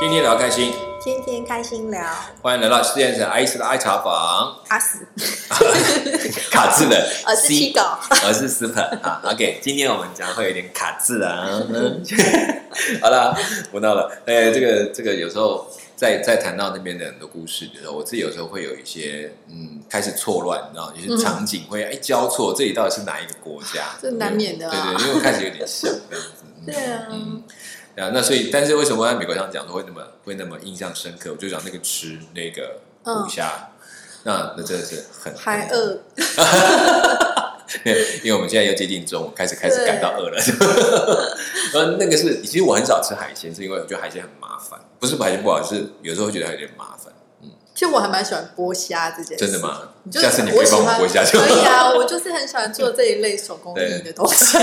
今天聊开心，天天开心聊，欢迎来到实验室爱思的爱茶房。卡死，卡字的，我 是七狗，我是 super 啊。OK，今天我们讲会有点卡字啊。嗯好了，不闹了。哎，这个这个有时候在在谈到那边的很多故事的时候，我自己有时候会有一些嗯开始错乱，你知道，有些场景会哎交错，这里到底是哪一个国家？这难免的啊对对，因为我开始有点像这样子。嗯对啊，嗯，啊，那所以，但是为什么在美国上讲说会那么会那么印象深刻？我就讲那个吃那个嗯虎虾，那那真的是很还饿，因为我们现在又接近中午，开始开始感到饿了。呃，那个是，其实我很少吃海鲜，是因为我觉得海鲜很麻烦，不是海鲜不好，是有时候会觉得有点麻烦。嗯，其实我还蛮喜欢剥虾这件事，真的？吗？你就下次你可以帮我剥虾就可以啊，我就是很喜欢做这一类手工艺的东西。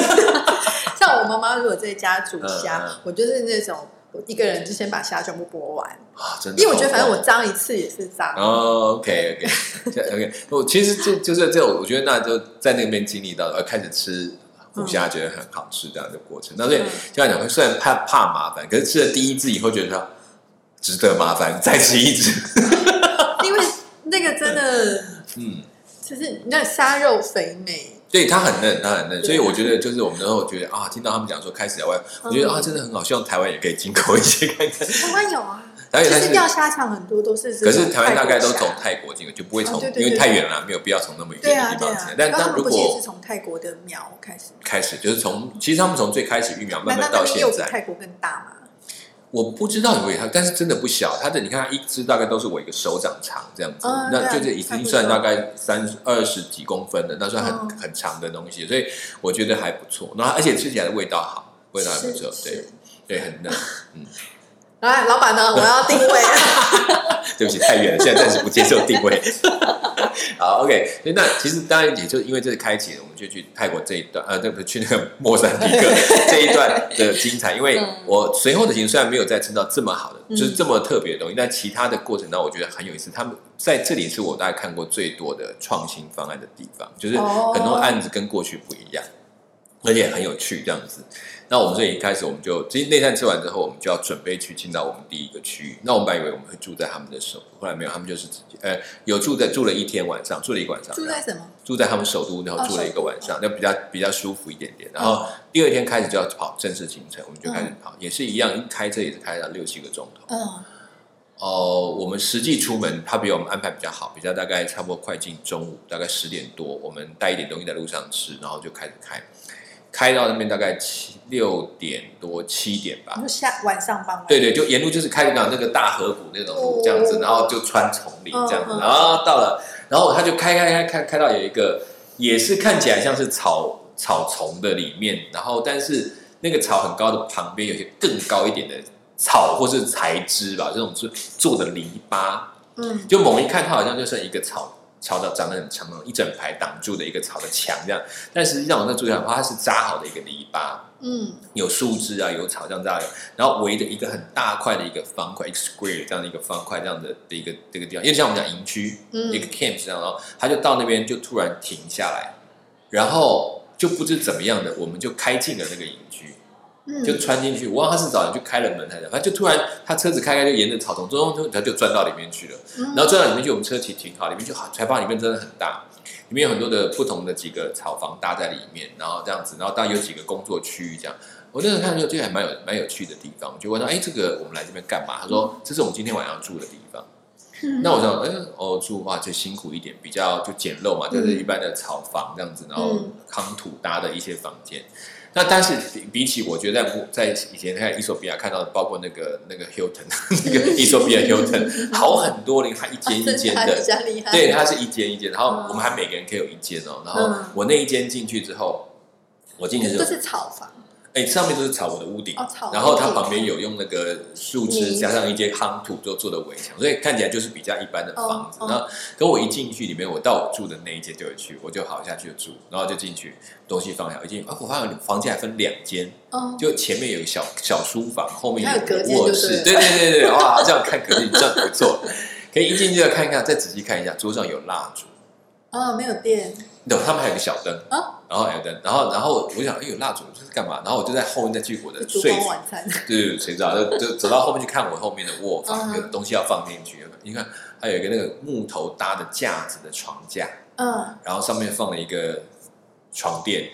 像我妈妈如果在家煮虾，我就是那种我一个人就先把虾全部剥完，啊，真的，因为我觉得反正我脏一次也是脏。哦，OK OK OK，我其实就就是这种，我觉得那就在那边经历到，呃，开始吃虎虾，觉得很好吃这样的过程。那所以嗯这样讲，虽然怕怕麻烦，可是吃了第一只以后，觉得它值得麻烦，再吃一只。那个真的 嗯，就是那虾肉肥美，对，它很嫩，它很嫩，所以我觉得就是我们那时候觉得啊，听到他们讲说开始在外，我觉得嗯啊，真的很好，希望台湾也可以进口一些看看。台湾有啊。台湾但是其实钓虾场很多都是可是台湾大概都从泰国进口，就不会从因为太远了，没有必要从那么远的地方进来。，但刚但如果从泰国的苗开始，开始就是从，其实他们从最开始育苗慢慢到现在，泰国更大吗？我不知道有没有它，但是真的不小。它的你看，它一只大概都是我一个手掌长这样子，那就是已经算大概三二十几公分的，那算很、嗯很长的东西，所以我觉得还不错。然后而且吃起来的味道好，味道还不错，对对，很嫩。嗯，来，老板呢？我要定位。对不起，太远了，现在暂时不接受定位。好，OK，所以那其实当然也就因为这是开启了，我们就去泰国这一段，呃，对不，去那个莫桑比克 这一段的精彩。因为嗯我随后的行程虽然没有再吃到这么好的，嗯就是这么特别的东西，但其他的过程当中，我觉得很有意思。他们在这里是我大概看过最多的创新方案的地方，就是哦很多案子跟过去不一样。而且很有趣这样子。那我们这里一开始我们就，其实内战吃完之后，我们就要准备去进到我们第一个区域。那我们本来以为我们会住在他们的首都，后来没有，他们就是直接，呃，有住在住了一天晚上，住了一个晚上，住在什么？住在他们首都，然后哦住了一个晚上，那比较比较舒服一点点。然嗯后第二天开始就要跑正式行程，我们就开始跑，也是一样，一开车也是开了六七个钟头。嗯，哦，我们实际出门，他比我们安排比较好，比较大概差不多快进中午，大概十点多，我们带一点东西在路上吃，然后就开始开，开到那边大概七六点多七点吧就。下晚上傍晚。对对，就沿路就是开到那个大河谷那种路这样子，哦然后就穿丛林这样子，然后到了，然后他就开开开开开到有一个也是看起来像是草草丛的里面，然后但是那个草很高的旁边有些更高一点的草或是材质吧，这种是做的篱笆，嗯，就猛一看它好像就剩一个草。草的长得很长，一整排挡住的一个草的墙这样，但实际上我那注意到，它是扎好的一个篱笆，嗯。有树枝啊，有草这样扎的，然后围着一个很大块的一个方块，一个 square 这样的一个方块这样的的一个这个地方，因为像我们讲营区，嗯。一个 camp 这样，然后他就到那边就突然停下来，然后就不知怎么样的，我们就开进了那个营区，嗯，就穿进去，我忘了他是早上就开了门还是怎么，反正就突然他车子开开就沿着草丛中中他就钻到里面去了。嗯，然后钻到里面去，我们车停停好，里面就好，才发现里面真的很大，里面有很多的不同的几个草房搭在里面，然后这样子，然后大概有几个工作区域这样。我那时候看说这个还蛮有蛮有趣的地方，就问他，哎，这个我们来这边干嘛？他说这是我们今天晚上住的地方。嗯那我想，哎，哦，住哇就辛苦一点，比较就简陋嘛，就是一般的草房这样子，然后嗯夯土搭的一些房间。那但是比比起我觉得在在以前在伊索比亚看到的，包括那个那个 Hilton 那个伊索比亚 Hilton 好很多了，它一间一间的。对，它是一间一间，然后嗯我们还每个人可以有一间哦。然后嗯我那一间进去之后，我进去之后，都是草房哎，上面都是草我的屋顶。然后它旁边有用那个树枝嗯加上一些夯土做做的围墙，所以看起来就是比较一般的房子。哦哦然后，可我一进去里面，我到我住的那一间就有去，我就好下去住，然后就进去，东西放下，一进啊，我发现房间还分两间，哦，就前面有小小书房，后面有还有隔间卧室，对对对对，哇，这样看可以这样不错。可以一进去就看一看，再仔细看一下，桌上有蜡烛，哦，没有电，有，他们还有个小灯啊然后还有灯，然后然后我就想，哎，有蜡烛这是干嘛？然后我就在后面再去我的睡烛光晚餐，对，谁知道？就就走到后面去看我后面的卧房，嗯有东西要放进去。你看，还有一个那个木头搭的架子的床架，嗯然后上面放了一个床垫。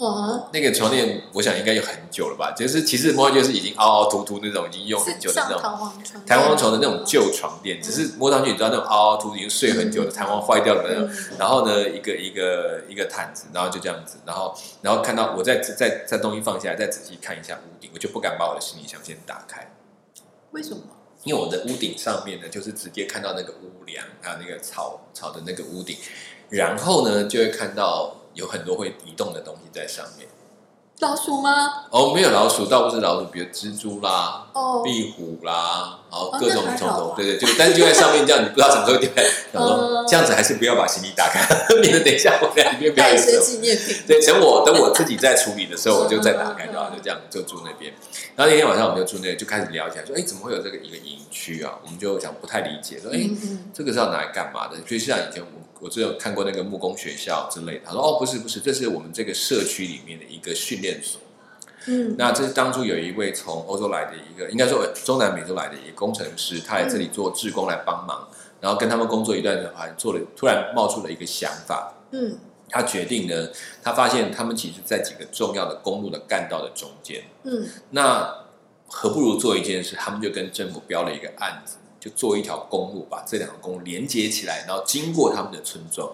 嗯，那个床垫，我想应该有很久了吧？就是其实摸上去是已经凹凹凸凸那种，已经用很久的那种弹簧床，弹簧床的那种旧床垫，只是摸上去你知道那种凹凹凸凸，已经睡很久的弹簧坏掉了那然后呢，一个一个一个毯子，然后就这样子，然后然后看到我再再再东西放下来，再仔细看一下屋顶，我就不敢把我的行李箱先打开。为什么？因为我的屋顶上面呢，就是直接看到那个屋梁，还有那个草草的那个屋顶，然后呢，就会看到有很多会移动的东西在上面。老鼠吗？哦，没有老鼠，倒不是老鼠，比如蜘蛛啦、哦，壁虎啦，然后哦各种那还好啊，虫虫对对，就但是就在上面这样，你不知道什么时候掉下来。想说嗯 这样子还是不要把行李打开，免得等一下我在里面不要带一些有什么。纪念品。对，等我等我自己在处理的时候，我就再打开嗯就好，就这样就住那边。然后那天晚上我们就住那，就开始聊起来，说，哎，怎么会有这个一个营区啊？我们就想不太理解，说，哎，这个是要拿来干嘛的？就像以前我我只有看过那个木工学校之类的，他说，哦，不是不是，这是我们这个社区里面的一个训练所。嗯，那这是当初有一位从欧洲来的一个，应该说呃中南美洲来的一个工程师，他来这里做志工来帮忙，然后跟他们工作一段时间，做了突然冒出了一个想法，嗯。他决定呢，他发现他们其实在几个重要的公路的干道的中间，嗯。那何不如做一件事？他们就跟政府标了一个案子，就做一条公路，把这两个公路连接起来，然后经过他们的村庄，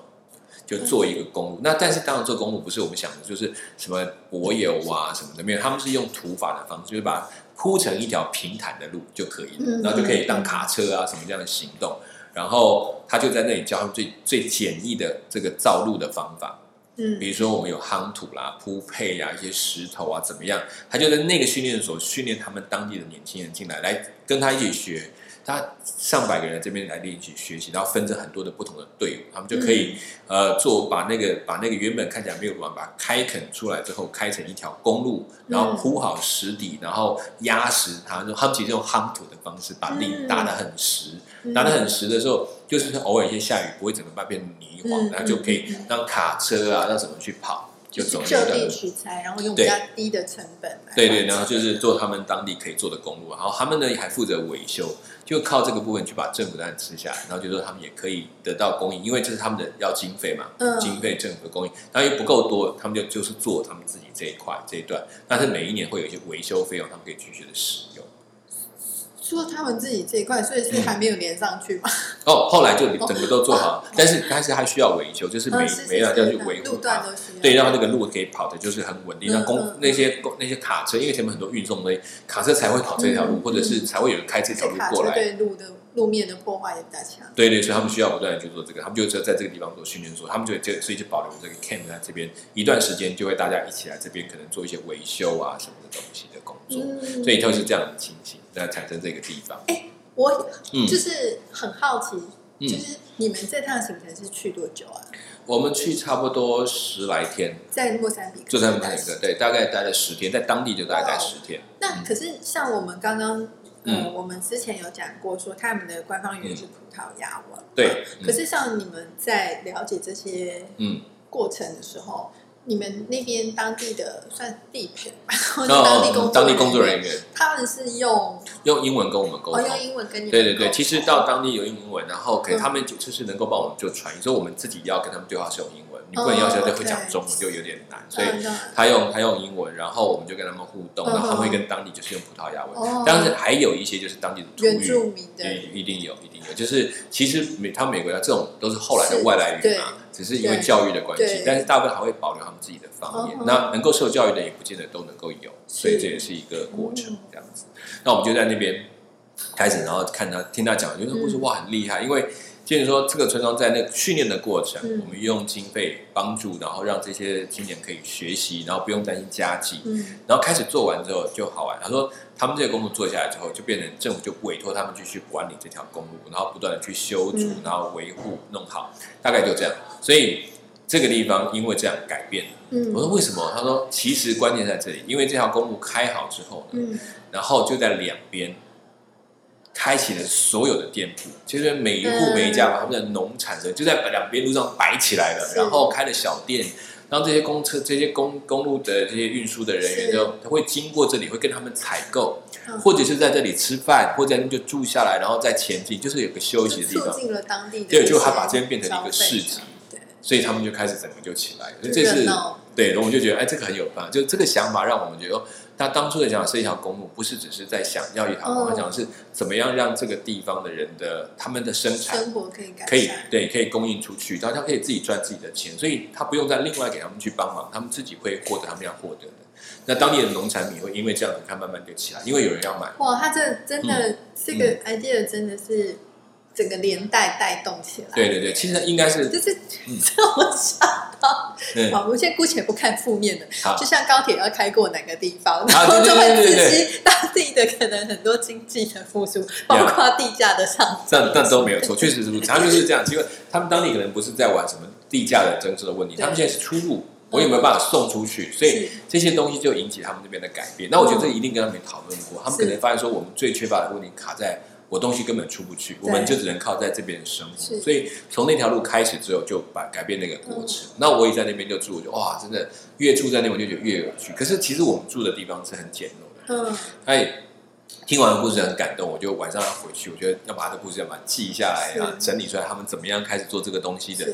就做一个公路。那但是当然，做公路不是我们想的，就是什么柏油啊什么的，没有，他们是用土法的方式，就是把它铺成一条平坦的路就可以了，嗯然后就可以当卡车啊什么这样的行动。然后他就在那里教他们最最简易的这个造路的方法。嗯比如说我们有夯土啦、铺配啊、一些石头啊，怎么样？他就在那个训练所训练他们当地的年轻人进来，来跟他一起学。他上百个人这边来一起学习，然后分成很多的不同的队伍，他们就可以、呃做把那个把那个原本看起来没有路把它开垦出来之后，开成一条公路，然后铺好石底，然后压实它。就他们其实用夯土的方式把地打得很实，嗯。打得很实的时候，就是偶尔一些下雨不会整个半变泥黄，嗯。然后就可以让卡车啊，让什么去跑，就就走就地取材，然后用比较低的成本来对对，然后就是做他们当地可以做的公路，然后他们呢还负责维修，就靠这个部分去把政府当然吃下来，然后就说他们也可以得到供应，因为这是他们的要经费嘛，嗯经费政府的供应，然后又不够多，他们就就是做他们自己这一块这一段，但是每一年会有一些维修费用，他们可以继续的使用。说他们自己这一块，所以是还没有连上去嘛？哦，后来就 整个都做好，但是但是还需要维修，就是每每样是要去维护路段它。都需要。对，让那个路可以跑的，就是很稳定。嗯那公嗯那些公那些卡车，因为前面很多运送的卡车才会跑这条路，嗯或者是才会有人开这条路过来。对路的路面的破坏也比较强。对对，所以他们需要不断的去做这个，他们就在在这个地方做训练所，他们就就所以就保留这个 camp 在这边一段时间，就会大家一起来这边可能做一些维修啊什么的东西的工作，嗯所以就是这样的情形，那产生这个地方。我嗯就是很好奇，嗯就是你们这趟行程是去多久啊？我们去差不多十来天，在莫桑比克。就在那个对，大概待了十天，在当地就大概待十天。那可是像我们刚刚，呃，嗯我们之前有讲过，说他们的官方语言是葡萄牙文。对，可是像你们在了解这些嗯，过程的时候，你们那边当地的算地陪吧，或者然当地工当地工作员，人员他们是用用英文跟我们沟哦通。用英文跟你们对对对，其实到当地有英文，然后给嗯他们就就是能够帮我们做传译，所以我们自己要跟他们对话是用英文，你不能要求他会讲中文就有点难，所以他用他用英文，然后我们就跟他们互动，嗯然后他们会跟当地就是用葡萄牙文，哦。但是还有一些就是当地的土语，一定有一定有，就是其实美他们美国的这种都是后来的外来语嘛，只是因为教育的关系，但是大部分还会保留他们自己的方言嗯，那能够受教育的也不见得都能够有，所以这也是一个过程嗯。这样子。那我们就在那边开始，然后看他听他讲，觉得故事嗯。哇很厉害，因为就是说这个村庄在那个训练的过程，嗯。我们用经费帮助，然后让这些青年可以学习，然后不用担心家计，嗯。然后开始做完之后就好玩。他说他们这个公路做下来之后，就变成政府就委托他们继续管理这条公路，然后不断的去修筑嗯，然后维护弄好，大概就这样。所以这个地方因为这样改变了。我说嗯为什么？他说其实关键在这里，因为这条公路开好之后呢，嗯然后就在两边开启了所有的店铺，其实每一户每一家把他们的农产的就在两边路上摆起来了，然后开了小店。然后这些公车、这些公公路的这些运输的人员是就他会经过这里，会跟他们采购，嗯或者是在这里吃饭，或者在那就住下来，然后再前进，就是有个休息的地方。促进了当地的对，就他把这边变成一个市集，对，所以他们就开始整个就起来了。就这是对，然后我们就觉得，哎，这个很有办法。就这个想法让我们觉得，哦他当初的想法是一条公路，不是只是在想要一条公路，嗯他讲的是怎么样让这个地方的人的他们的生产生活可以改善，可以对可以供应出去，然后他可以自己赚自己的钱，所以他不用再另外给他们去帮忙，他们自己会获得他们要获得的。那当地的农产品会因为这样子，看慢慢就起来，因为有人要买。哇，他这真的、这个 idea 真的是整个连带带动起来，对对对，其实应该是就是嗯。让我想到，嗯好，我们现在姑且不看负面的，就像高铁要开过哪个地方，然后就会刺激当地的可能很多经济的复苏，包括地价的上涨。样，但都没有错，确实是如此。他就是这样，因为他们当地可能不是在玩什么地价的增值的问题，他们现在是出入，我有没有办法送出去？所以这些东西就引起他们那边的改变。那我觉得这一定跟他们讨论过，他们可能发现说，我们最缺乏的问题卡在我东西根本出不去，我们就只能靠在这边生活。所以从那条路开始之后，就把改变那个过程。那我也在那边就住，我就哇，真的越住在那边就觉得越有趣。可是其实我们住的地方是很简陋的，嗯，哎，听完故事很感动，我就晚上要回去，我觉得要把这个故事要把它记下来，啊整理出来，他们怎么样开始做这个东西的。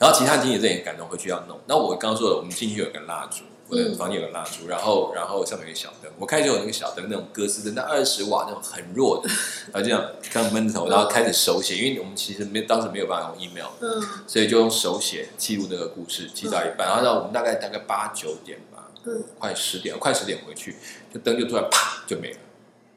然后其他经理这也很感动，回去要弄。那我刚刚说了，我们进去有个蜡烛，我的嗯。房间有个蜡烛，然后然后上面有个小灯，我开始有那个小灯，那种格斯灯，那二十瓦那种很弱的，然后这样刚闷头，然后开始手写，因为我们其实没当时没有办法用 email，嗯。所以就用手写记录那个故事，记到一半，然后到我们大概大概八九点吧，嗯。快十点，快十点回去，就灯就突然啪就没了，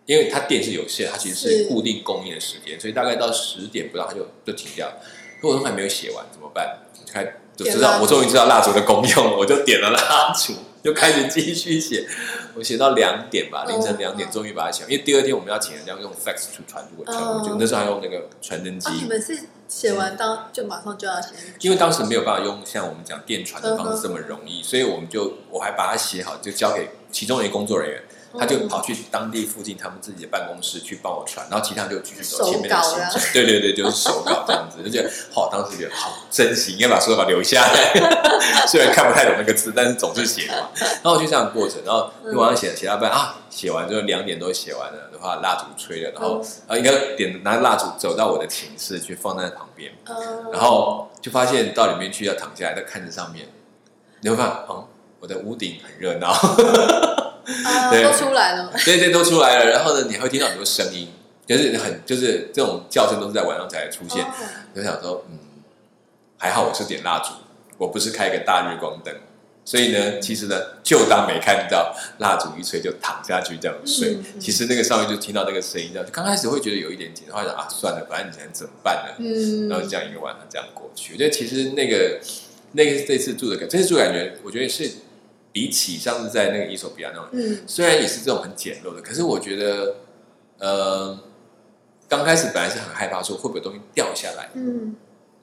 因为它电是有限，它其实是是。固定供应的时间，所以大概到十点不到它就就停掉了。可我都还没有写完，怎么办？就开就知道，我终于知道蜡烛的功用了，我就点了蜡烛，就开始继续写。我写到两点吧，凌晨两点，嗯终于把它写完。因为第二天我们要请人家用 fax 去传过传过去，嗯那时候还用那个传真机啊，。你们是写完当就马上就要写，因为当时没有办法用像我们讲电传的方式这么容易，所以我们就我还把它写好，就交给其中一个工作人员，他就跑去当地附近他们自己的办公室去帮我传，然后其他就继续走前面的行程。对对对，就是手稿这样子，就觉得好，当时觉得好珍惜，应该把手稿留下来。虽然看不太懂那个字，但是总是写嘛。然后就这样过程，然后就晚上写写到半啊，写完之后两点多写完了的话，蜡烛吹了，然后啊应该点拿蜡烛走到我的寝室去放在旁边。嗯，然后就发现到里面去要躺下来，再看着上面，你会发现，哦，我的屋顶很热闹，啊对都出来了，这些都出来了。然后呢，你还会听到很多声音，就是很就是这种叫声都是在晚上才出现。就想说，嗯，还好我是点蜡烛，我不是开一个大日光灯。所以呢，其实呢，就当没看到，蜡烛一吹就躺下去这样睡。嗯嗯其实那个上面就听到那个声音，这样刚开始会觉得有一点紧张，后来想啊，算了，反正你能怎么办呢？嗯，然后这样一个晚上这样过去。我觉得其实那个那个这次住的感，这次住的感觉，我觉得是比起上次在那个伊索比亚那种，嗯。虽然也是这种很简陋的，可是我觉得，呃，刚开始本来是很害怕说会不会有东西掉下来，嗯。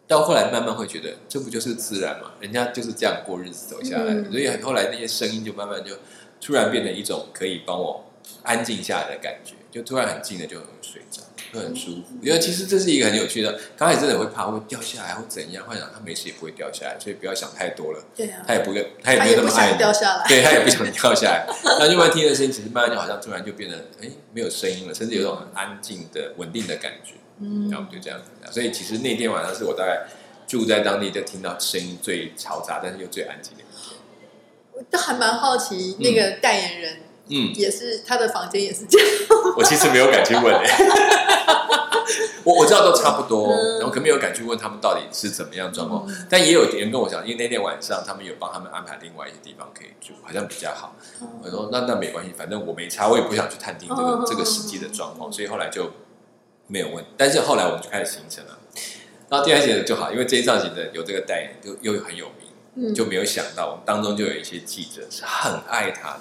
到后来慢慢会觉得这不就是自然嘛，人家就是这样过日子走下来的，嗯。所以后来那些声音就慢慢就突然变成一种可以帮我安静下来的感觉，就突然很静的就很睡着，会很舒服。因为其实这是一个很有趣的，刚开始真的会怕会掉下来或怎样，幻想他没事也不会掉下来，所以不要想太多了。对啊，他也不会，他也没有那么爱掉下来，对他也不想掉下来。然后另外听的声音，其实慢慢就好像突然就变得哎没有声音了，甚至有种很安静的稳定的感觉。嗯然后就这样子，所以其实那天晚上是我大概住在当地，就听到声音最嘈杂，但是又最安静的一天。我都还蛮好奇，那个代言人嗯，也是他的房间也是这样，我其实没有敢去问、欸，我我知道都差不多，嗯然后可没有敢去问他们到底是怎么样状况。嗯但也有人跟我讲，因为那天晚上他们有帮他们安排另外一些地方可以住，好像比较好。我说那那没关系，反正我没差，我也不想去探听这个、嗯这个实际的状况，所以后来就没有问。但是后来我们就开始行程了，然后第二节就好，因为这一造型的有这个代言，就又很有名，嗯就没有想到我们当中就有一些记者是很爱他的。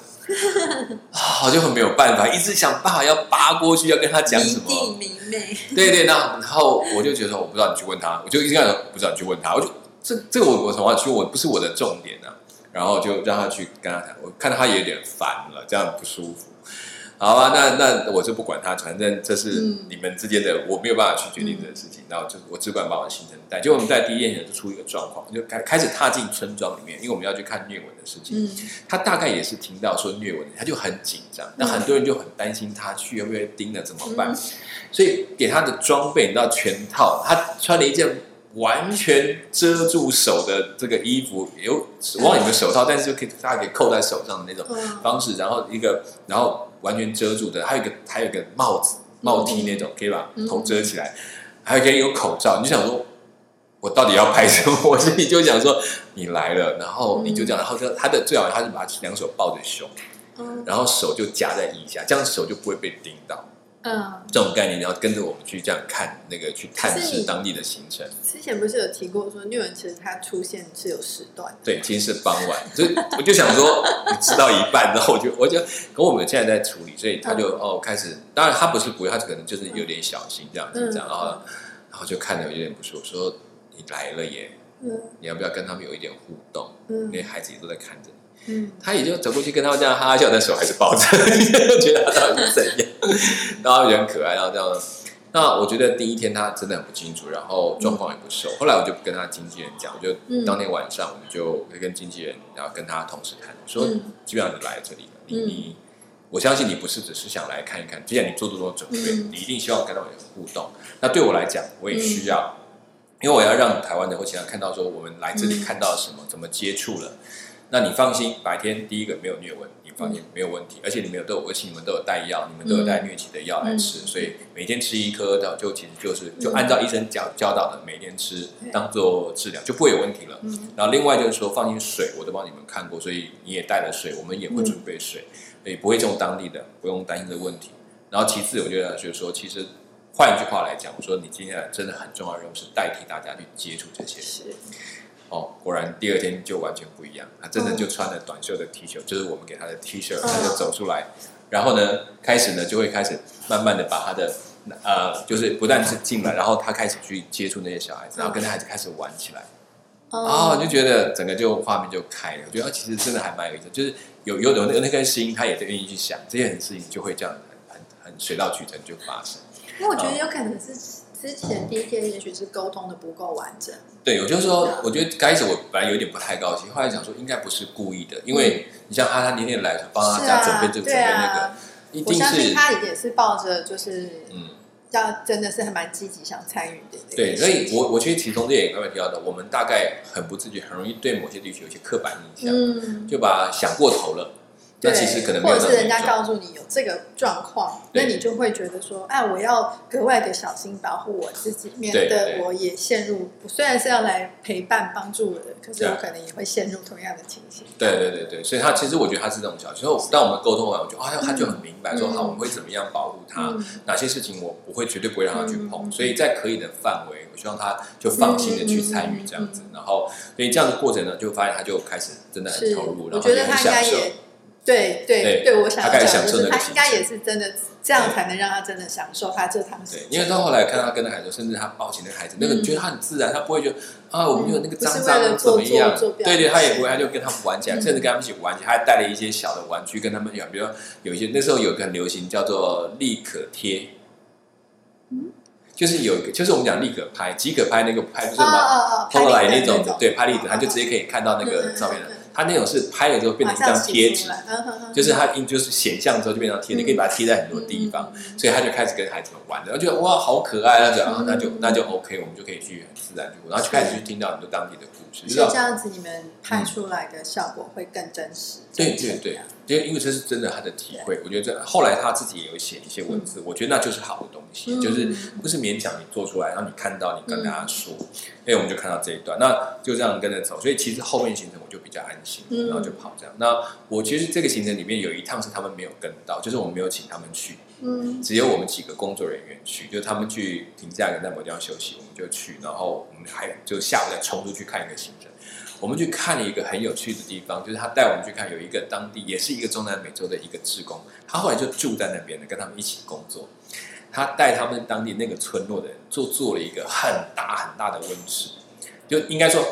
啊，我就很没有办法，一直想办法要扒过去，要跟他讲什么。迷妹，对对，那然后我就觉得我不知道你去问他，我就一直跟他说不知道你去问他，我就这这个我我从来说我不是我的重点啊，然后就让他去跟他谈，我看到他也有点烦了，这样不舒服，好啊，那那我就不管他，反正这是嗯你们之间的，我没有办法去决定这个事情。然后就我只管把我的行程带。就我们在第一天就出一个状况，就开开始踏进村庄里面，因为我们要去看虐文的事情。嗯他大概也是听到说虐文，他就很紧张。那很多人就很担心他去会不会盯了怎么办？嗯所以给他的装备，你知道全套，他穿了一件完全遮住手的这个衣服，有忘了有没有手套，但是就可以大家可以扣在手上的那种嗯方式，然后一个然后完全遮住的，还有一个还有一个帽子帽 T 那种，可以把头遮起来，还可以有口罩，你就想说。我到底要拍什么？我心里就想说，你来了，然后你就这样，然后说他的最好他是把两手抱着胸，嗯然后手就夹在腋下，这样手就不会被叮到。嗯，这种概念，你要跟着我们去这样看那个去探视当地的行程。之前不是有提过说虐文其实它出现是有时段的，对，其实是傍晚，所以我就想说，吃到一半，然后我就我就跟我们现在在处理，所以他就哦开始，当然他不是不会，他可能就是有点小心这样子嗯。这样，然后然后就看着有点不舒服，说你来了耶，嗯。你要不要跟他们有一点互动？因为嗯孩子也都在看着你。嗯他也就走过去跟他们这样哈哈笑，但手还是抱着，觉得他到底是怎样，然后就很可爱，然后这样。那我觉得第一天他真的很不清楚，然后状况也不熟。后来我就跟他经纪人讲，我就嗯当天晚上我们就会跟经纪人，然后跟他同事谈，说嗯基本上你来这里了，你嗯你，我相信你不是只是想来看一看，既然你做这么多准备，嗯你一定希望跟他们有互动。那对我来讲，我也需要，因为我要让台湾的或其他看到说我们来这里嗯看到什么，怎么接触了。那你放心，白天第一个没有疟蚊，你放心没有问题，而且你们有都有，而且你们都有带药，你们都有带疟疾的药来吃，嗯所以每天吃一颗的，就其实就是就按照医生教教导的每天吃当做治疗，就不会有问题了。嗯然后另外就是说，放心水我都帮你们看过，所以你也带了水，我们也会准备水，所以不会用当地的，不用担心这个问题。然后其次，我觉得就是说，其实换一句话来讲，我说你今天来真的很重要的任务是代替大家去接触这些人。是哦，果然第二天就完全不一样，他真的就穿了短袖的 T 恤，就是我们给他的 T 恤，嗯。他就走出来，然后呢，开始呢就会开始慢慢的把他的呃，就是不但是进来，然后他开始去接触那些小孩子，然后跟那孩子开始玩起来，哦，就觉得整个就画面就开了，我觉得其实真的还蛮有意思，就是有有有那那颗心，他也在愿意去想这件事情，就会这样很很很水到渠成就发生。因为我觉得有可能是之前第一天也许是沟通的不够完整，对，我就说，我觉得开始我本来有点不太高兴，后来想说应该不是故意的，因为你像他他那天来帮他家准备这个、对准备那个啊，，一定是他也是抱着就是嗯，要真的是还蛮积极想参与的对，所以我我其实其中这也刚才提到的，我们大概很不自觉，很容易对某些地区有些刻板印象，嗯。就把想过头了。那对，其实可能或者是人家告诉你有这个状况，那你就会觉得说，哎，我要格外的小心保护我自己，免对得我也陷入。我虽然是要来陪伴帮助我的，可是我可能也会陷入同样的情形。对对对对，所以他其实我觉得他是这种小心。所以当我们沟通完，我觉得啊，他就很明白说，嗯好，我们会怎么样保护他，嗯哪些事情我不会绝对不会让他去碰，嗯所以在可以的范围，我希望他就放心的去参与这样子，嗯然后所以这样的过程呢，就发现他就开始真的很，投入，我然后很享受。对对对对，我想要他开始讲就是享受那个他应该也是真的这样才能让他真的享受他这趟对，因为到后来看他跟那孩子，甚至他抱起那个孩子，那个嗯。觉得他很自然，他不会觉得啊，我们有那个脏脏怎么样对对，他也不会，他就跟他们玩起来，嗯。甚至跟他们一起玩起来，他还带了一些小的玩具跟他们讲，比如说有一些那时候有个很流行叫做立可贴，嗯。就是有一个，就是我们讲立可拍，即可拍那个拍不是啊吗？后来那种对，拍立得，他就直接可以看到那个照片了。他那种是拍了之后变成一张贴纸，嗯就是它印就是显像之后就变成贴，你可以把它贴在很多地方。所以他就开始跟孩子们玩，然后觉得哇好可爱，那就然后那就那就 OK，我们就可以去很自然去，然后就开始去听到很多当地的故事，这样子你们拍出来的效果会更真实。对对对，因为因为这是真的他的体会，我觉得这后来他自己也有写一些文字，我觉得那就是好的东西，嗯。就是不是勉强你做出来，然后你看到你跟大家说，哎，我们就看到这一段，那就这样跟着走，所以其实后面行程我就比较安心，嗯然后就跑这样。那我其实这个行程里面有一趟是他们没有跟到，就是我们没有请他们去，嗯。只有我们几个工作人员去，就是他们去停下来在某地方休息，我们就去，然后我们还就下午再冲出去看一个行程。我们去看了一个很有趣的地方，就是他带我们去看有一个当地也是一个中南美洲的一个职工，他后来就住在那边的，跟他们一起工作。他带他们当地那个村落的人做做了一个很大很大的温室，就应该说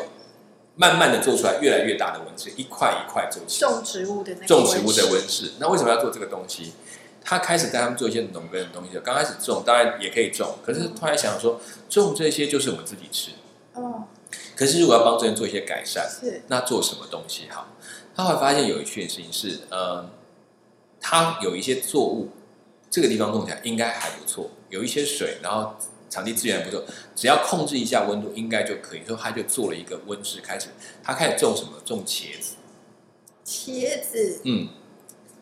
慢慢的做出来越来越大的温室，一块一块做起来。种植物的那个种植物的温室。那为什么要做这个东西？他开始带他们做一些农耕的东西，刚开始种当然也可以种，可是突然想说种这些就是我们自己吃，哦，可是如果要帮这人做一些改善，是，那做什么东西好？他会发现有一件事情是，呃，他有一些作物，这个地方种起来应该还不错，有一些水，然后场地资源不错，只要控制一下温度，应该就可以。所以他就做了一个温室，开始他开始种什么？种茄子。茄子，嗯，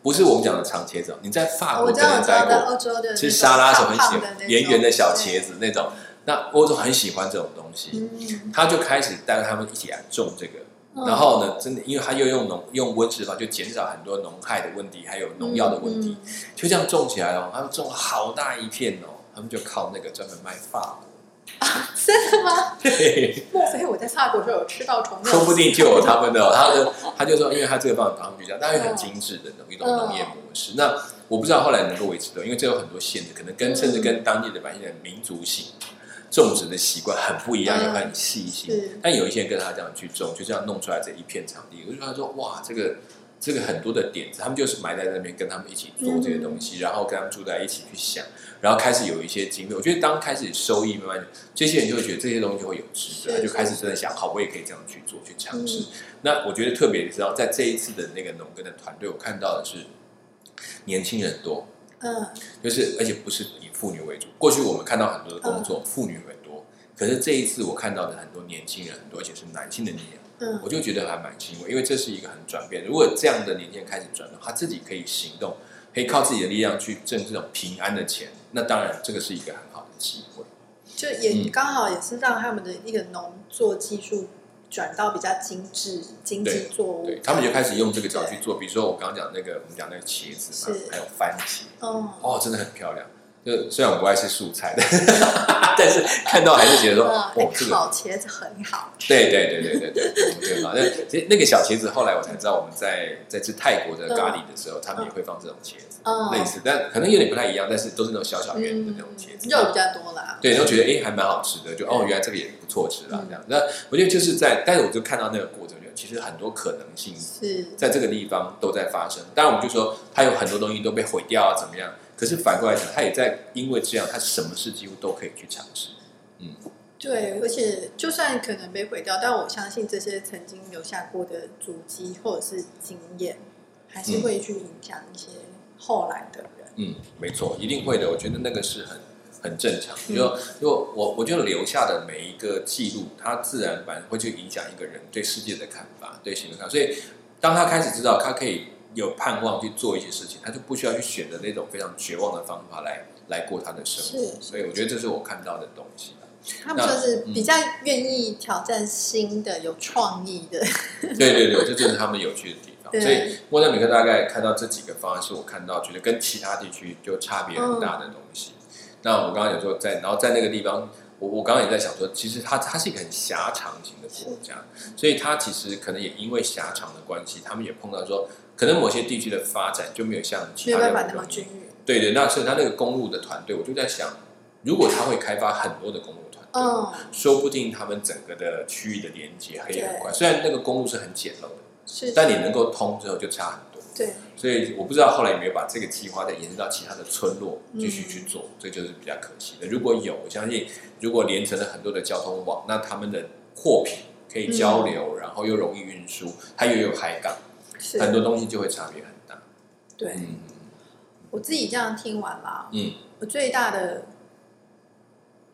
不是我们讲的长茄子哦，你在法国我知道，我知道，在待过，欧洲的吃沙拉时候很喜欢圆圆的小茄子那种。那欧洲很喜欢这种东西，嗯，他就开始带他们一起来种这个。嗯然后呢，真的，因为他又用农用温室法，就减少很多农害的问题，还有农药的问题，嗯就这样种起来哦。他们种了好大一片哦，他们就靠那个专门卖法国，真的吗？对，莫非我在法国就有吃到同样的？说不定就有他们的、哦。他的他就说，因为他这个方法他们就这样，当然很精致的一种农业模式。那我不知道后来能够维持多，因为这有很多限制，可能跟甚至跟当地的百姓的民族性。种植的习惯很不一样，也很细心。是但有一些人跟他这样去种，就这样弄出来这一片场地，我就跟他说哇，这个这个很多的点子，他们就是埋在那边，跟他们一起做这些东西，然后跟他们住在一起去想，然后开始有一些经历。我觉得当开始收益慢慢，这些人就会觉得这些东西就会有值得，他就开始真的想，好，我也可以这样去做，去尝试。嗯那我觉得特别知道在这一次的那个农耕的团队，我看到的是年轻人多，嗯，就是而且不是以妇女为主。过去我们看到很多的工作，妇女很多，可是这一次我看到的很多年轻人很多，而且是男性的力量，嗯我就觉得还蛮欣慰，因为这是一个很转变。如果这样的年轻人开始转动，他自己可以行动，可以靠自己的力量去挣这种平安的钱，那当然这个是一个很好的机会。就也嗯刚好也是让他们的一个农作技术转到比较精致经济作物对他们就开始用这个角去做比如说我刚刚讲那个我们讲那个茄子嘛还有番茄。哦哦真的很漂亮。就虽然我不爱吃素菜 但是看到还是觉得说哦，烤茄子很好吃。对对对对对对我觉得那其实那个小茄子后来我才知道我们在在吃泰国的咖喱的时候他们也会放这种茄类似，但可能有点不太一样，但是都是那种小小圆的那种茄子。肉比较多啦，对，然后觉得哎还蛮好吃的，就哦原来这个也不错吃啦嗯这样。那我觉得就是在，但是我就看到那个过程，就其实很多可能性是在这个地方都在发生。当然，我们就说它有很多东西都被毁掉啊，怎么样？可是反过来讲，它也在因为这样，它什么事几乎都可以去尝试。嗯对，而且就算可能被毁掉，但我相信这些曾经留下过的足迹或者是经验，还是会去影响一些后来的人。嗯，没错，一定会的。我觉得那个是很很正常。就就说，如果我我觉得留下的每一个记录，它自然反而会去影响一个人对世界的看法，对行为看法。所以，当他开始知道他可以有盼望去做一些事情，他就不需要去选择那种非常绝望的方法来来过他的生活。是所以，我觉得这是我看到的东西。他们就是比较愿意挑战新的、有创意的。对对对，这就是他们有趣的地所以莫桑比克大概看到这几个方案，是我看到觉得跟其他地区就差别很大的东西。那我刚刚有说在，然后在那个地方，我我刚刚也在想说，其实它它是一个很狭长型的国家，所以它其实可能也因为狭长的关系，他们也碰到说，可能某些地区的发展就没有像其他的那么均匀。对对，那所以他那个公路的团队，我就在想，如果他会开发很多的公路团队，嗯，说不定他们整个的区域的连接可以很快。虽然那个公路是很简陋的，是，但你能够通之后就差很多。对，所以我不知道后来有没有把这个计划再延伸到其他的村落继续去嗯做，这就是比较可惜的。如果有，我相信如果连成了很多的交通网，那他们的货品可以交流，然后又容易运输，它又有海港，很多东西就会差别很大。对。嗯我自己这样听完啦，嗯我最大的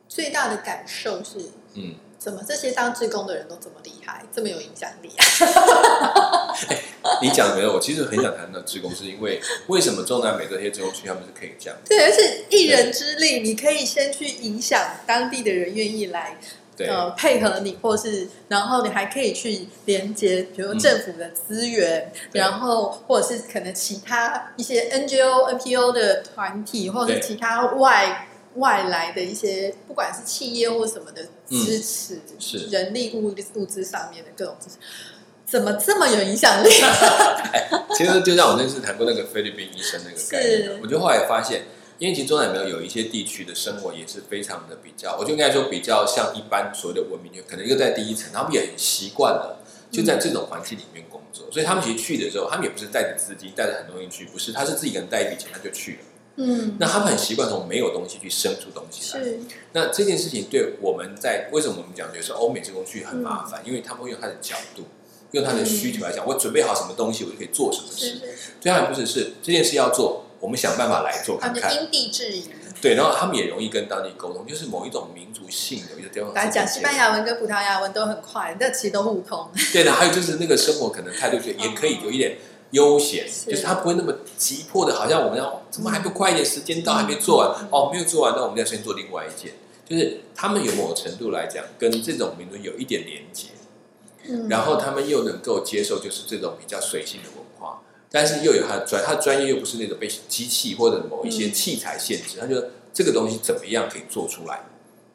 最大的感受是，嗯，怎么这些当志工的人都这么厉害，这么有影响力啊？你讲的没有，我其实很想谈到志工，是因为为什么中南美这些职工区他们是可以这样？对，而且一人之力，你可以先去影响当地的人愿意来对，呃配合你，或是然后你还可以去连接，比如说政府的资源，嗯然后或者是可能其他一些 NGO、NPO 的团体，或者是其他外外来的一些，不管是企业或什么的支持，嗯是。人力物力物资上面的各种支持，怎么这么有影响力？其实就像我那次谈过那个菲律宾医生那个概念，我就后来发现，因为其实中南美洲有一些地区的生活也是非常的比较，我就应该说比较像一般所谓的文明，就可能又在第一层，他们也很习惯了就在这种环境里面工作，所以他们其实去的时候，他们也不是带着资金带着很多东西去，不是，他是自己可能带一笔钱他就去了。嗯，那他们很习惯从没有东西去生出东西来。是那这件事情对我们在为什么我们讲，有时候欧美这工具很麻烦，因为他们会用他的角度，用他的需求来讲，我准备好什么东西，我就可以做什么事。对他们不是是这件事要做，我们想办法来做他们看看。因地制宜。对，然后他们也容易跟当地沟通，就是某一种民族性的一个地方。来讲西班牙文跟葡萄牙文都很快，但其实都互通。对的，还有就是那个生活可能态度就也可以有一点悠闲，是。就是他不会那么急迫的，好像我们要怎么还不快一点，时间到还没做完，哦，没有做完，那我们要先做另外一件。就是他们有某种程度来讲，跟这种民族有一点连接，嗯。然后他们又能够接受就是这种比较随性的文化，但是又有他的专，他的专业又不是那种被机器或者某一些器材限制，他觉得这个东西怎么样可以做出来，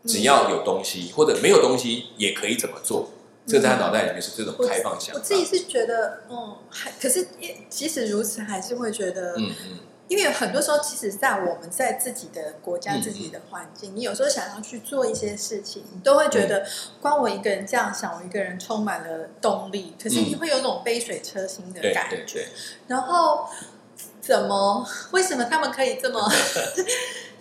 只要有东西或者没有东西也可以怎么做，这在他脑袋里面是这种开放想法。我自己是觉得，嗯，还可是即使如此，还是会觉得，嗯嗯，因为很多时候，即使在我们在自己的国家、嗯自己的环境，你有时候想要去做一些事情，你都会觉得，光我一个人这样想，我一个人充满了动力，可是你会有种杯水车薪的感觉。对对，然后怎么？为什么他们可以这么？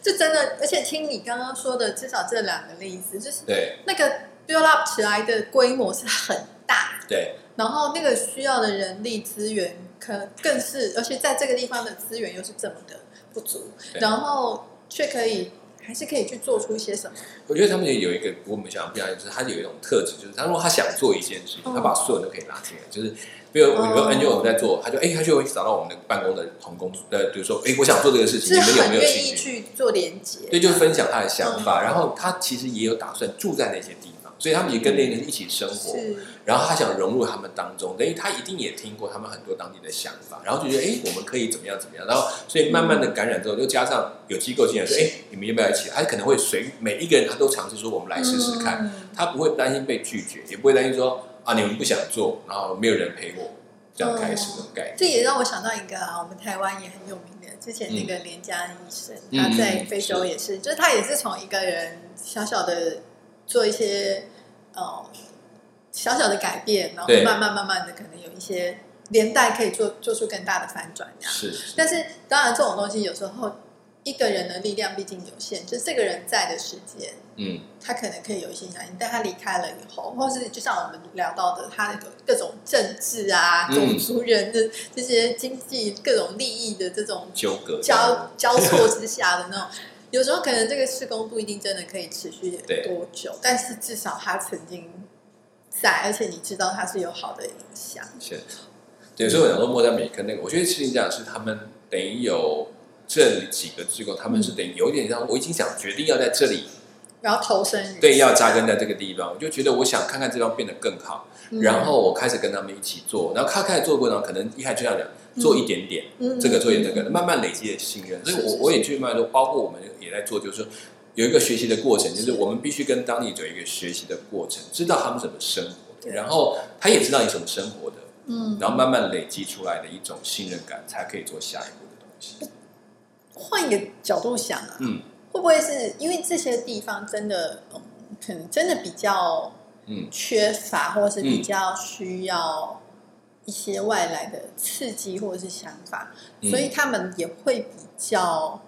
就真的，而且听你刚刚说的，至少这两个例子，就是对。那个 build up 起来的规模是很大，对。然后那个需要的人力资源可更是，而且在这个地方的资源又是这么的不足，然后却可以还是可以去做出一些什么。我觉得他们也有一个我们想要不一样，就是他有一种特质，就是他如果他想做一件事情，嗯他把所有人都可以拉进来，就是比如比如哦 NGO 我们在做，他就哎他就会找到我们的办公的同工，呃，比如说哎我想做这个事情，是你们有很没有兴趣？愿意去做连接，对，就分享他的想法，嗯。然后他其实也有打算住在那些地方，所以他们也跟那些人一起生活，然后他想融入他们当中，等于他一定也听过他们很多当地的想法，然后就觉得哎，我们可以怎么样怎么样，然后所以慢慢的感染之后，又加上有机构进来说，哎，你们要不要一起？他可能会随每一个人他都尝试说，我们来试试看，嗯他不会担心被拒绝，也不会担心说啊你们不想做，然后没有人陪我，这样开始这种概念。这也让我想到一个啊，我们台湾也很有名的，之前那个连家医生，嗯他在非洲也是，就是他也是从一个人小小的做一些呃小小的改变，然后慢慢慢慢的可能有一些连带可以做做出更大的反转这样。是，是但是当然这种东西有时候一个人的力量毕竟有限，就这个人在的时间。嗯，他可能可以有一些影响力，但他离开了以后，或是就像我们聊到的，他的各种政治啊、嗯种族人的这些经济各种利益的这种纠葛交 交错之下的那种，有时候可能这个施工不一定真的可以持续多久，但是至少他曾经在，而且你知道它是有好的影响。是，对，所以我讲说莫扎美克那个，我觉得事情这样是他们等于有这几个机构，他们是等于有点像我已经想决定要在这里，然后投身于对，要扎根在这个地方，我就觉得我想看看这方变得更好，嗯。然后我开始跟他们一起做，然后他开始做过程中，可能一开始就这样讲，做一点点，嗯这个做一点这个，慢慢累积的信任，所以我我也去慢慢说，包括我们也在做，就是。说有一个学习的过程，就是我们必须跟当地有一个学习的过程，知道他们怎么生活的，然后他也知道你怎么生活的，嗯，然后慢慢累积出来的一种信任感，才可以做下一步的东西。换一个角度想啊，嗯。会不会是因为这些地方真的，嗯，可能真的比较嗯。缺乏，或者是比较需要一些外来的刺激或者是想法，嗯所以他们也会比较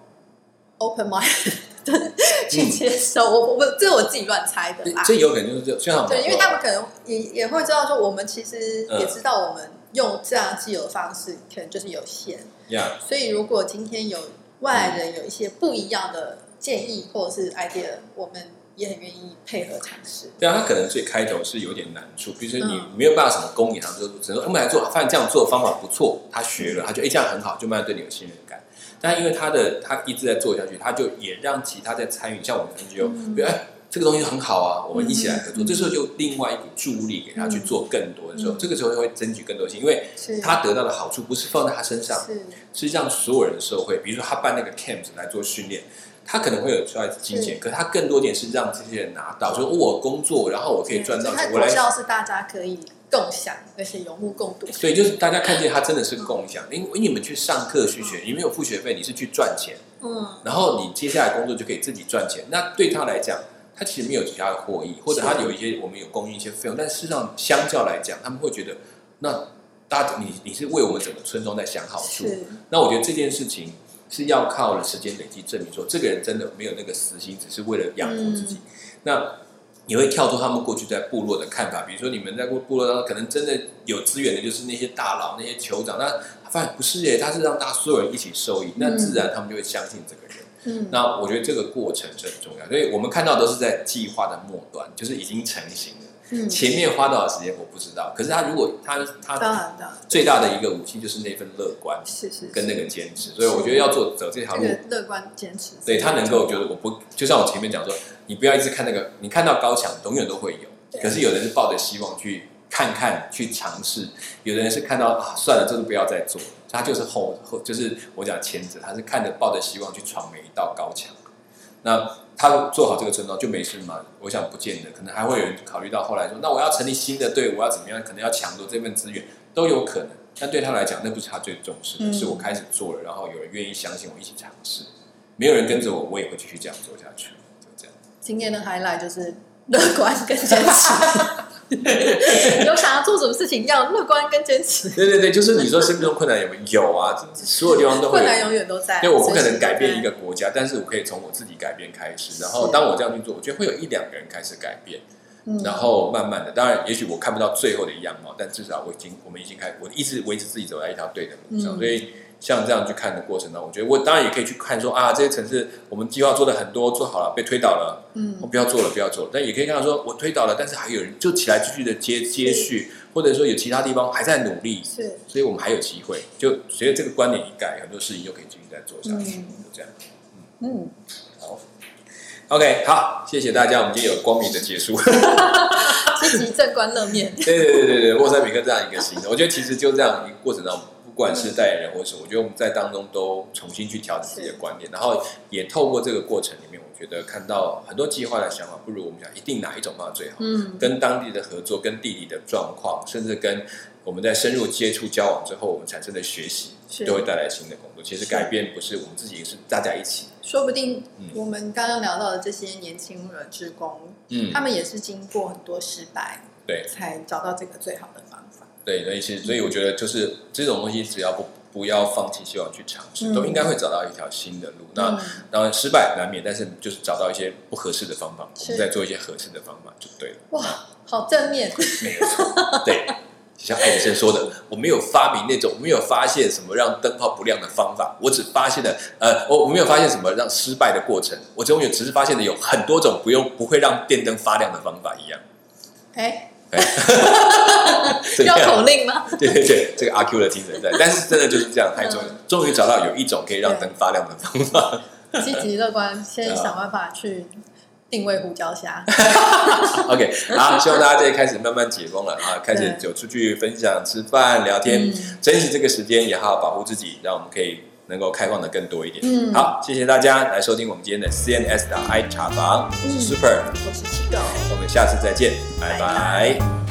open mind 的去接受。我我这是我自己乱猜的啦。这有可能就是这，就像我们对，因为他们可能也也会知道说，我们其实嗯也知道我们用这样既有的方式，可能就是有限。呀，所以，如果今天有外来人有一些不一样的建议或者是 idea，我们也很愿意配合尝试。对啊，他可能最开头是有点难处，比如说你嗯。没有办法什么公演他，就只能说我们来做，发现这样做的方法不错，他学了，他就哎这样很好，就慢慢对你有信任感。但因为他的他一直在做下去，他就也让其他在参与，像我们 NGO，嗯。比如哎这个东西很好啊，我们一起来合作，嗯。这时候就另外一股助力给他去做更多的时候，嗯。这个时候会争取更多心，因为他得到的好处不是放在他身上，是。是让所有人受惠。比如说他办那个 camp 来做训练，他可能会有出来金钱，是可他更多点是让这些人拿到，就是我工作，然后我可以赚到钱，我来果效是大家可以共享，而且有目共睹。所以就是大家看见他真的是共享，因为你们去上课去学，你没有付学费，你是去赚钱，嗯，然后你接下来工作就可以自己赚钱。那对他来讲，他其实没有其他的获益，或者他有一些我们有供应一些费用，但事实上相较来讲，他们会觉得那大家你你是为我们整个村庄在想好处。是那我觉得这件事情是要靠了时间累积证明说这个人真的没有那个私心，只是为了养活自己。那你会跳出他们过去在部落的看法，比如说你们在部落当中可能真的有资源的就是那些大佬、那些酋长，那发现不是耶，他是让大家所有人一起受益，那自然他们就会相信这个人。嗯，那我觉得这个过程是很重要，所以我们看到都是在计划的末端，就是已经成型了。嗯。前面花多少时间我不知道，可是他如果他他当然的，最大的一个武器就是那份乐观是是跟那个坚持，所以我觉得要做走这条路，乐观坚持，对他能够就是我不就像我前面讲说，你不要一直看那个，你看到高墙永远都会有，可是有的人是抱着希望去看看去尝试，有的人是看到啊算了，这个不要再做，他就是后后就是我讲前者，他是看着抱着希望去闯每一道高墙，那他做好这个村庄就没事嘛？我想不见得，可能还会有人考虑到后来说，那我要成立新的队伍，我要怎么样？可能要抢夺这份资源，都有可能。但对他来讲，那不是他最重视的，嗯是我开始做了，然后有人愿意相信我，一起尝试。没有人跟着我，我也会继续这样做下去，就这样。今天的 highlight 就是乐观跟坚持。有想要做什么事情，要乐观跟坚持。对对对，就是你说生命中困难有没有？有啊，所有地方都会有。困难永远都在，对我不可能改变一个国家，但是我可以从我自己改变开始。然后当我这样去做，我觉得会有一两个人开始改变，嗯然后慢慢的，当然也许我看不到最后的样貌，但至少我已经我们已经开，我一直维持自己走在一条对的路上。嗯所以像这样去看的过程中，我觉得我当然也可以去看说啊，这些城市我们计划做的很多，做好了被推倒了，嗯我不要做了，不要做了。但也可以看到说我推倒了，但是还有人就起来继续的接接续，或者说有其他地方还在努力，是所以我们还有机会。就随着这个观点一改，很多事情就可以继续再做下去，嗯就这样。嗯，好，OK，好，谢谢大家，我们今天有光明的结束。积极正观乐面。对对对对对，莫塞米克这样一个型的，我觉得其实就这样一个过程当中，不管是代言人或是我觉得我们在当中都重新去调整自己的观念，然后也透过这个过程里面，我觉得看到很多计划的想法，不如我们讲一定哪一种方法最好。嗯，跟当地的合作、跟地理的状况，甚至跟我们在深入接触交往之后，我们产生的学习，都会带来新的工作。其实改变不是我们自己，是大家一起。说不定嗯我们刚刚聊到的这些年轻人职工，嗯他，们也是经过很多失败，对才找到这个最好的。对，所以其实所以我觉得就是这种东西，只要不不要放弃希望去尝试，嗯都应该会找到一条新的路。那嗯当然失败难免，但是就是找到一些不合适的方法，我是们再做一些合适的方法就对了。哇，好正面。没有错，对。就像爱迪生说的，我没有发明那种，没有发现什么让灯泡不亮的方法，我只发现了，呃，我我没有发现什么让失败的过程，我永远只是发现了有很多种不用不会让电灯发亮的方法一样。哎，怎么样要口令吗？对对对，这个阿 Q 的精神在，但是真的就是这样太重终于找到有一种可以让灯发亮的方法。积极乐观，先想办法去定位胡椒虾。OK，好，希望大家这里开始慢慢解封了啊，开始走出去分享、吃饭、聊天，嗯。珍惜这个时间，也好好保护自己，让我们可以能够开放的更多一点。嗯。好，谢谢大家来收听我们今天的 CNS 的 I 茶房，我是嗯。Super，、我们下次再见，拜拜。拜拜